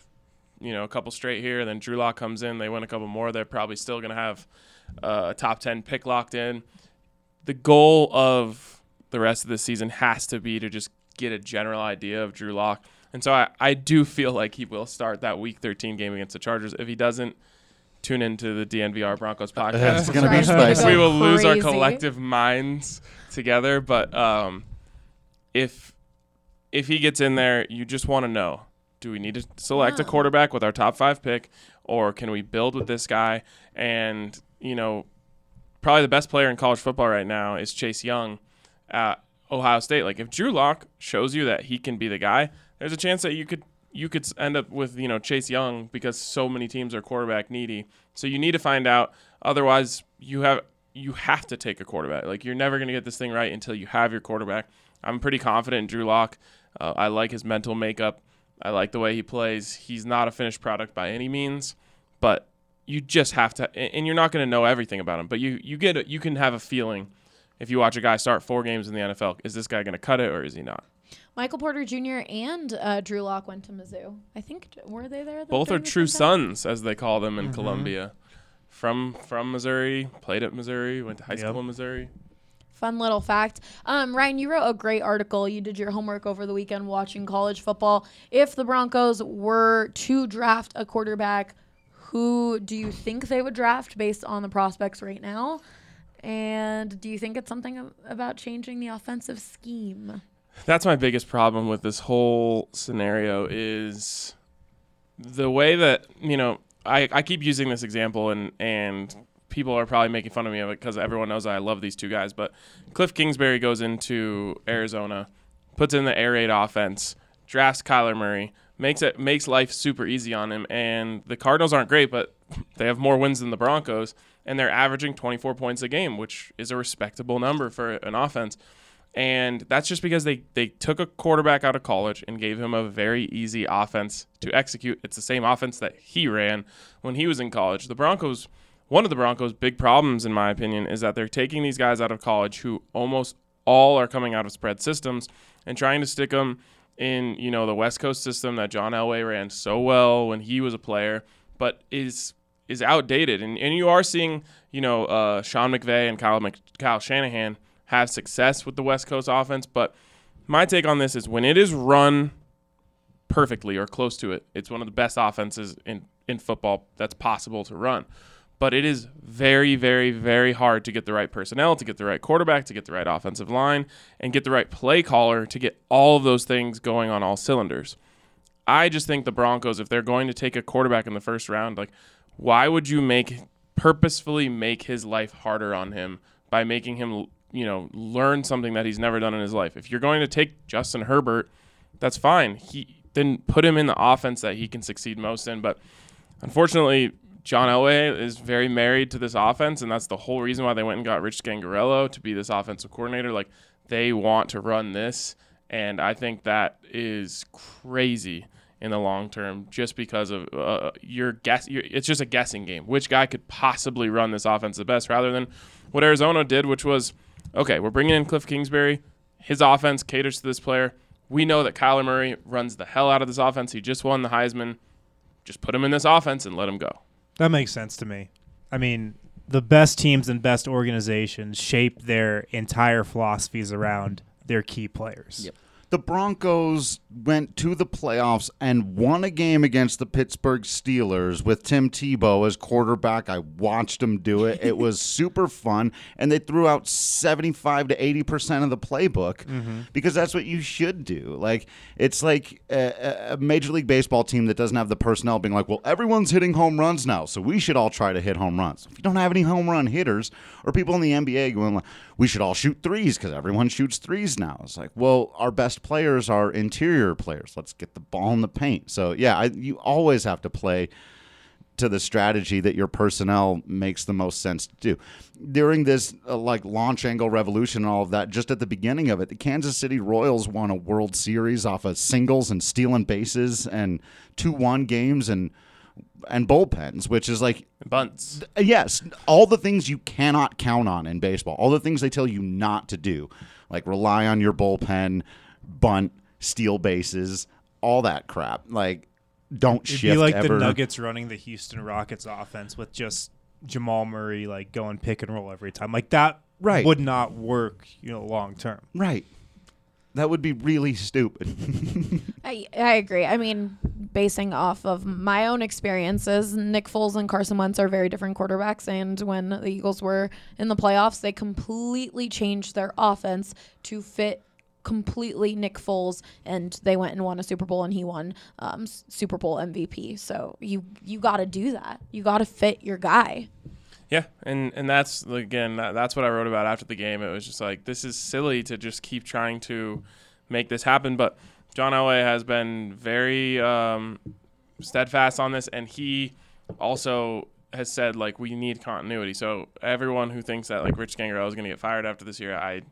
you know, a couple straight here, then Drew Lock comes in, they win a couple more, they're probably still going to have uh, a top ten pick locked in. The goal of the rest of the season has to be to just get a general idea of Drew Lock. And so I, I do feel like he will start that week 13 game against the Chargers. If he doesn't, tune into the DNVR Broncos podcast. It's gonna be spicy. we will lose our collective minds together. But um, if if he gets in there, you just want to know: Do we need to select a quarterback with our top five pick, or can we build with this guy? And you know, probably the best player in college football right now is Chase Young at Ohio State. Like if Drew Lock shows you that he can be the guy, there's a chance that you could you could end up with you know Chase Young because so many teams are quarterback needy. So you need to find out. Otherwise, you have you have to take a quarterback. Like you're never going to get this thing right until you have your quarterback. I'm pretty confident in Drew Lock. Uh, I like his mental makeup. I like the way he plays. He's not a finished product by any means, but you just have to, and and you're not going to know everything about him. But you you get a, you can have a feeling if you watch a guy start four games in the NFL. Is this guy going to cut it or is he not? Michael Porter Jr. and uh, Drew Lock went to Mizzou. I think were they there? Both are true time? sons, as they call them in Columbia. From from Missouri, played at Missouri, went to high Yep. school in Missouri. Fun little fact. Um, Ryan, you wrote a great article. You did your homework over the weekend watching college football. If the Broncos were to draft a quarterback, who do you think they would draft based on the prospects right now? And do you think it's something about changing the offensive scheme? That's my biggest problem with this whole scenario is the way that you know I, I keep using this example and and people are probably making fun of me of it because everyone knows I love these two guys. But Cliff Kingsbury goes into Arizona, puts in the air raid offense, drafts Kyler Murray, makes it makes life super easy on him. And the Cardinals aren't great, but they have more wins than the Broncos, and they're averaging 24 points a game, which is a respectable number for an offense. And that's just because they, they took a quarterback out of college and gave him a very easy offense to execute. It's the same offense that he ran when he was in college. The Broncos, one of the Broncos' big problems, in my opinion, is that they're taking these guys out of college who almost all are coming out of spread systems and trying to stick them in, you know, the West Coast system that John Elway ran so well when he was a player, but is is outdated. And, and you are seeing, you know, uh, Sean McVay and Kyle, Mc, Kyle Shanahan have success with the West Coast offense. But my take on this is when it is run perfectly or close to it, it's one of the best offenses in, in football that's possible to run. But it is very, very, very hard to get the right personnel, to get the right quarterback, to get the right offensive line, and get the right play caller to get all of those things going on all cylinders. I just think the Broncos, if they're going to take a quarterback in the first round, like, why would you make purposefully make his life harder on him by making him, you know, learn something that he's never done in his life? If you're going to take Justin Herbert, that's fine. He then put him in the offense that he can succeed most in. But unfortunately, John Elway is very married to this offense, and that's the whole reason why they went and got Rich Scangarello to be this offensive coordinator. Like they want to run this, and I think that is crazy in the long term, just because of uh, your guess. Your, it's just a guessing game. Which guy could possibly run this offense the best, rather than what Arizona did, which was okay. We're bringing in Cliff Kingsbury. His offense caters to this player. We know that Kyler Murray runs the hell out of this offense. He just won the Heisman. Just put him in this offense and let him go. That makes sense to me. I mean, the best teams and best organizations shape their entire philosophies around their key players. Yep. The Broncos went to the playoffs and won a game against the Pittsburgh Steelers with Tim Tebow as quarterback. I watched him do it. It was super fun. And they threw out 75 to 80% of the playbook mm-hmm. because that's what you should do. Like, it's like a, a Major League Baseball team that doesn't have the personnel being like, well, everyone's hitting home runs now, so we should all try to hit home runs. If you don't have any home run hitters or people in the NBA going like, we should all shoot threes because everyone shoots threes now. It's like, well, our best players are interior players. Let's get the ball in the paint. So yeah, I, you always have to play to the strategy that your personnel makes the most sense to do. During this uh, like launch angle revolution and all of that, just at the beginning of it, the Kansas City Royals won a World Series off of singles and stealing bases and two one games and and bullpens, which is like bunts. Yes, all the things you cannot count on in baseball, all the things they tell you not to do, like rely on your bullpen, bunt, steal bases, all that crap. Like, don't It'd shift be like ever. the Nuggets running the Houston Rockets offense with just Jamal Murray like going pick and roll every time. Like that Right. would not work, you know, long term. Right. That would be really stupid. I, I agree. I mean, basing off of my own experiences, Nick Foles and Carson Wentz are very different quarterbacks. And when the Eagles were in the playoffs, they completely changed their offense to fit completely Nick Foles, and they went and won a Super Bowl, and he won um, Super Bowl MVP. So you you got to do that. You got to fit your guy. Yeah, and and that's again that- that's what I wrote about after the game. It was just like this is silly to just keep trying to make this happen, but John Elway has been very um, steadfast on this, and he also has said like we need continuity. So everyone who thinks that like Rich Scangarello is going to get fired after this year, I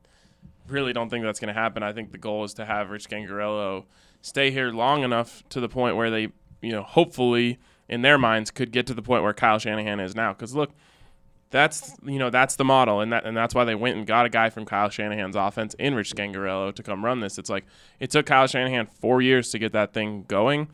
really don't think that's going to happen. I think the goal is to have Rich Scangarello stay here long enough to the point where they, you know, hopefully in their minds could get to the point where Kyle Shanahan is now. Because look, that's you know that's the model, and that and that's why they went and got a guy from Kyle Shanahan's offense in Rich Scangarello to come run this. It's like it took Kyle Shanahan four years to get that thing going.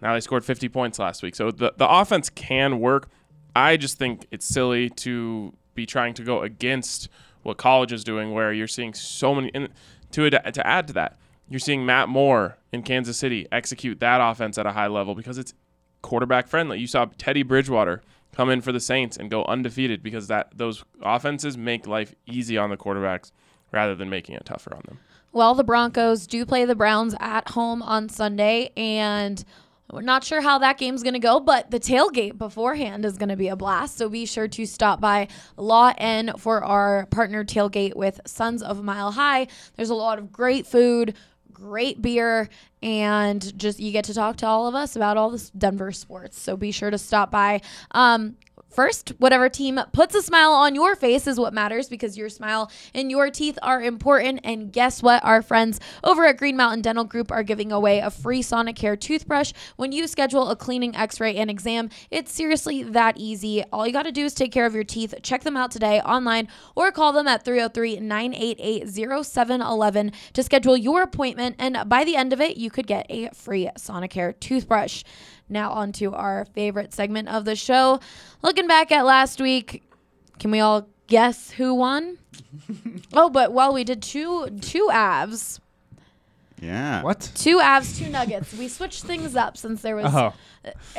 Now they scored 50 points last week, so the the offense can work. I just think it's silly to be trying to go against what college is doing, where you're seeing so many. And to ad- to add to that, you're seeing Matt Moore in Kansas City execute that offense at a high level because it's quarterback friendly. You saw Teddy Bridgewater come in for the Saints and go undefeated because that those offenses make life easy on the quarterbacks rather than making it tougher on them. Well, the Broncos do play the Browns at home on Sunday, and we're not sure how that game's going to go, but the tailgate beforehand is going to be a blast. So be sure to stop by Law N for our partner tailgate with Sons of Mile High. There's a lot of great food, great beer, and just you get to talk to all of us about all this Denver sports. So be sure to stop by. Um, First, whatever team puts a smile on your face is what matters because your smile and your teeth are important. And guess what? Our friends over at Green Mountain Dental Group are giving away a free Sonicare toothbrush when you schedule a cleaning, x ray, and exam. It's seriously that easy. All you got to do is take care of your teeth. Check them out today online or call them at 303 988 0711 to schedule your appointment. And by the end of it, you could get a free Sonicare toothbrush. Now, on to our favorite segment of the show. Looking back at last week, can we all guess who won? oh, but well, we did two two Avs, yeah. What? two Avs, two Nuggets. We switched things up since there was. Oh.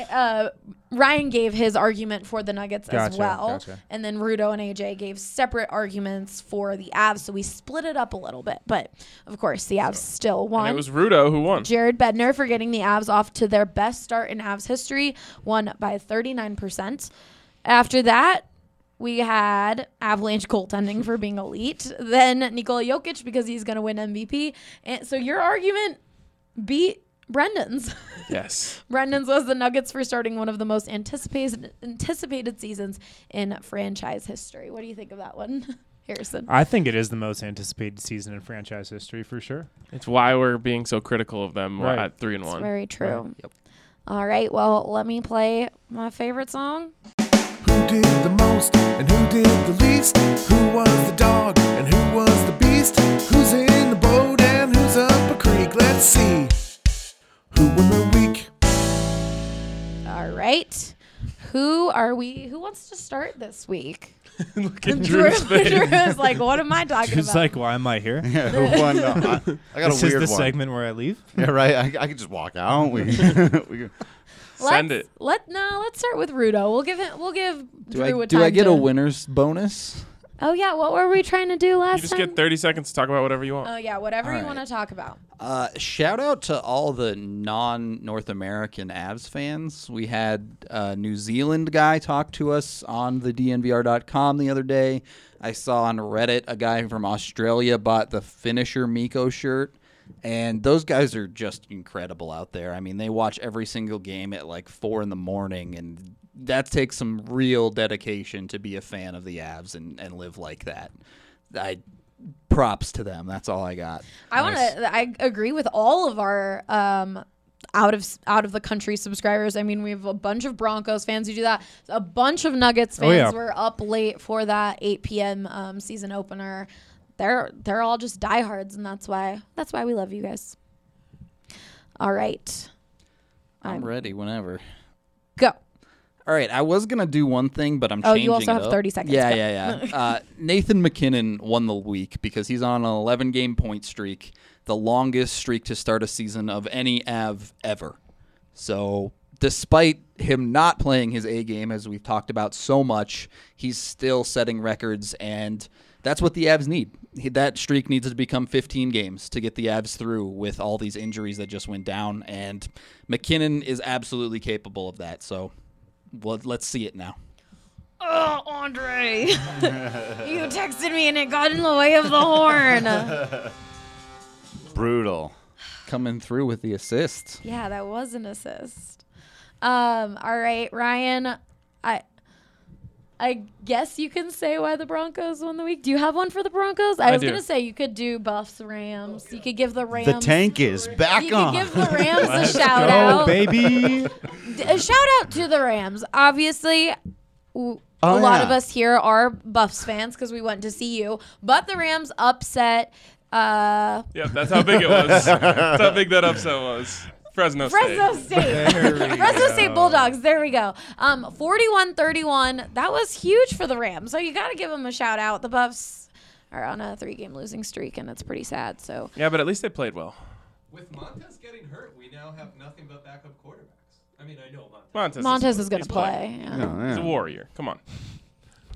Uh, Ryan gave his argument for the Nuggets as well, gotcha. and then Rudo and AJ gave separate arguments for the Avs. So we split it up a little bit, but of course the Avs still won. And it was Rudo who won. Jared Bednar for getting the Avs off to their best start in Avs history, won by 39%. After that, we had Avalanche goaltending for being elite. Then Nikola Jokic because he's going to win MVP. And so your argument beat Brendan's. Yes. Brendan's was the Nuggets for starting one of the most anticipated anticipated seasons in franchise history. What do you think of that one, Harrison? I think it is the most anticipated season in franchise history for sure. It's why we're being so critical of them Right. at three and It's one. very true. Yep. All right. Well, let me play my favorite song. Who did the most and who did the least? Who was the dog and who was the beast? Who's in the boat and who's up a creek? Let's see. Who won the week? All right. Who are we? Who wants to start this week? Look at Drew, Drew's face. Drew is like, what am I talking Just about? like, why am I here? Yeah, who won? No, I, I got this a weird is the one. segment where I leave. Yeah, right. I, I could just walk out. We, we could- Send Let's- it. Let no. Let's start with Rudo. We'll give it. We'll give Do Drew I a do I get to- a winner's bonus? Oh yeah. What were we trying to do last You just time? get 30 seconds to talk about whatever you want. oh yeah. Whatever All you right. want to talk about. Uh, shout out to all the non North American Avs fans. We had a New Zealand guy talk to us on the DNVR.com the other day. I saw on Reddit a guy from Australia bought the finisher Mikko shirt. And those guys are just incredible out there. I mean, they watch every single game at like four in the morning, and that takes some real dedication to be a fan of the Avs and, and live like that. I props to them. That's all I got. I want to. I agree with all of our um, out of out of the country subscribers. I mean, we have a bunch of Broncos fans who do that. A bunch of Nuggets Oh, fans yeah. were up late for that 8 p.m. Um, season opener. They're they're all just diehards, and that's why that's why we love you guys. All right, I'm ready whenever. go. All right, I was gonna do one thing, but I'm Oh, changing. Oh, you also have up. 30 seconds. Yeah, Go. yeah, yeah. uh, Nathan MacKinnon won the week because he's on an 11 game point streak, the longest streak to start a season of any Av ever. So, despite him not playing his A game, as we've talked about so much, he's still setting records, and that's what the Avs need. He- That streak needs to become 15 games to get the Avs through with all these injuries that just went down, and MacKinnon is absolutely capable of that. So, well, let's see it now. Oh, Andre, you texted me and it got in the way of the horn. brutal. Coming through with the assist. Yeah, that was an assist. Um, all right, Ryan. I I guess you can say why the Broncos won the week. Do you have one for the Broncos? I, I was do. gonna say you could do Buffs Rams. You could give the Rams The tank is back you on. could give the Rams a shout Go, out. baby. D- A shout out to the Rams. Obviously, w- a Oh, lot yeah. of us here are Buffs fans because we went to see you. But the Rams upset uh, Yep, that's how big it was. that's how big that upset was. Fresno, Fresno State. State. Fresno State Bulldogs. There we go. Um, 41-31. That was huge for the Rams. So you got to give them a shout out. The Buffs are on a three-game losing streak, and it's pretty sad. So Yeah, but at least they played well. With Montez getting hurt, we now have nothing but backup quarterbacks. I mean, I know Montez. Montez, Montez is going to play. Yeah. Yeah, He's a warrior. Come on.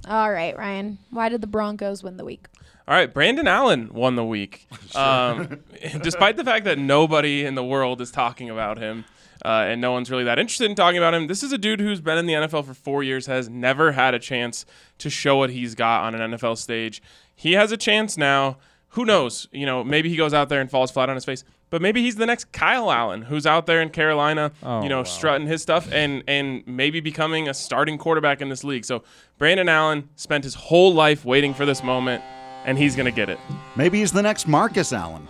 All right, Ryan. Why did the Broncos win the week? All right, Brandon Allen won the week. Um, despite the fact that nobody in the world is talking about him, uh, and no one's really that interested in talking about him, this is a dude who's been in the NFL for four years, has never had a chance to show what he's got on an NFL stage. He has a chance now. Who knows? You know, maybe he goes out there and falls flat on his face. But maybe he's the next Kyle Allen, who's out there in Carolina, Oh, you know, wow. strutting his stuff and and maybe becoming a starting quarterback in this league. So Brandon Allen spent his whole life waiting for this moment, and he's gonna get it. Maybe he's the next Marcus Allen.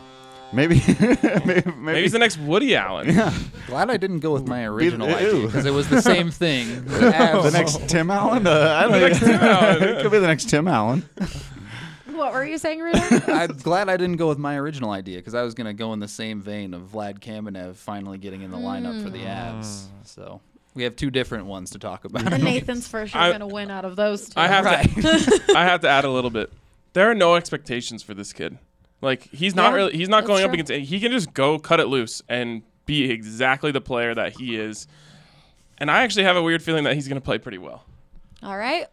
Maybe, maybe, maybe, Maybe he's the next Woody Allen. Yeah. Glad I didn't go with my original ew. idea because it was the same thing. The next Tim Allen. Uh, I don't know. next Tim Allen, it could be the next Tim Allen. What were you saying, Rudy? I'm glad I didn't go with my original idea because I was going to go in the same vein of Vlad Kamenev finally getting in the lineup for the Avs. So we have two different ones to talk about. and Nathan's for sure I- going to win out of those two. I have Right. to. I have to add a little bit. There are no expectations for this kid. Like he's not Yeah, really. He's not that's going up true. against. He can just go cut it loose and be exactly the player that he is. And I actually have a weird feeling that he's going to play pretty well. All right.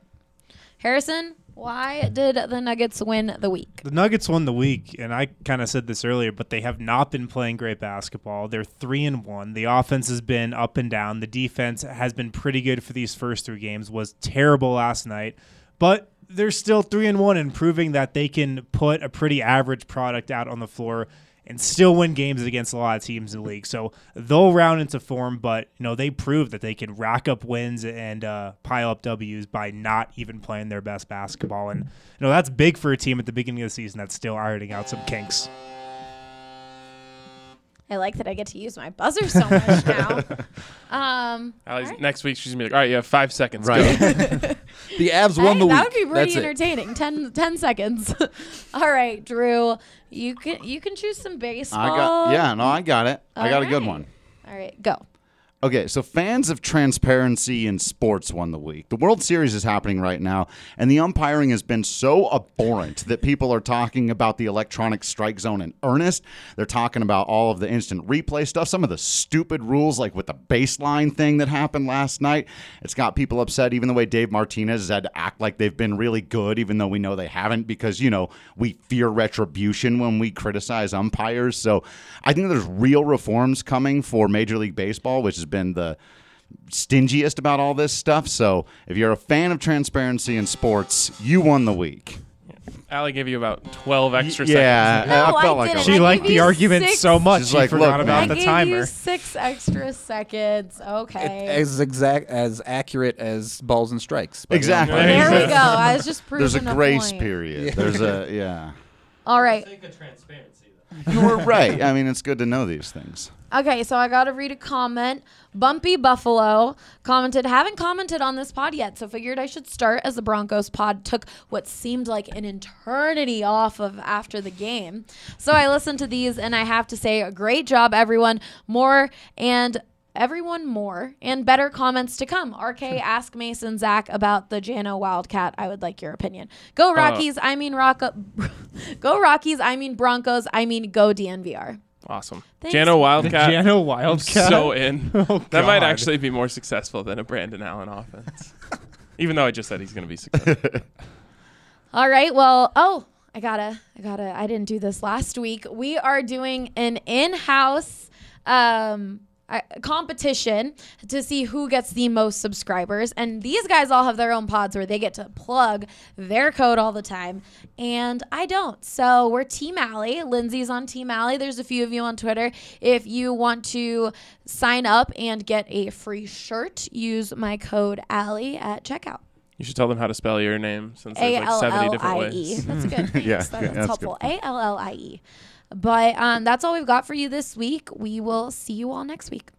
Harrison, why did the Nuggets win the week? The Nuggets won the week, and I kind of said this earlier, but they have not been playing great basketball. They're three and one. The offense has been up and down. The defense has been pretty good for these first three games. Was terrible last night, but they're still three and one, and proving that they can put a pretty average product out on the floor and still win games against a lot of teams in the league. So they'll round into form, but you know they prove that they can rack up wins and uh, pile up W's by not even playing their best basketball. And you know that's big for a team at the beginning of the season that's still ironing out some kinks. I like that I get to use my buzzer so much now. Um, Allie's, all right. Next week she's gonna be like, all right, you have five seconds. Right. The Avs Hey, won the that week. would be pretty That's it. entertaining. 10, 10 seconds. All right, Drew, you can you can choose some baseball. I got. Yeah, no, I got it. I got a good one. All right, go. Okay, so fans of transparency in sports won the week. The World Series is happening right now, and the umpiring has been so abhorrent that people are talking about the electronic strike zone in earnest. They're talking about all of the instant replay stuff, some of the stupid rules, like with the baseline thing that happened last night. It's got people upset, even the way Dave Martinez has had to act like they've been really good, even though we know they haven't, because, you know, we fear retribution when we criticize umpires. So I think there's real reforms coming for Major League Baseball, which has been the stingiest about all this stuff. So if you're a fan of transparency in sports, you won the week. Allie gave you about 12 extra yeah, seconds. I No, felt I like I didn't. was- She I liked the you argument six- so much She's she like, forgot "Look, about I the gave timer. you six extra seconds. Okay. As exact as accurate as balls and strikes. by the Exactly. umpire. there we go. I was just proving There's a grace point. period. There's a yeah. All right. Transparency, You're right. I mean, it's good to know these things. Okay, so I got to read a comment. Bumpy Buffalo commented, haven't commented on this pod yet, so figured I should start as the Broncos pod took what seemed like an eternity off of after the game. So I listened to these and I have to say, a great job, everyone. More and everyone more and better comments to come. RK, ask Mason Zach about the Jano Wildcat. I would like your opinion. Go Rockies. I mean Rock. go Rockies. I mean Broncos. I mean go DNVR. Awesome. Thanks. Jano Wildcat. Jano Wildcat? So in. Oh, that might actually be more successful than a Brandon Allen offense. Even though I just said he's going to be successful. All right. Well, oh, I gotta, I gotta, I didn't do this last week. We are doing an in-house um, uh, competition to see who gets the most subscribers, and these guys all have their own pods where they get to plug their code all the time, and I don't. So we're Team Allie. Lindsay's on Team Allie. There's a few of you on Twitter. If you want to sign up and get a free shirt, use my code Allie at checkout. You should tell them how to spell your name since A there's like 70 different ways. E. That's good. Yeah, That's, yeah, that's that's helpful. A L L I E. But um, that's all we've got for you this week. We will see you all next week.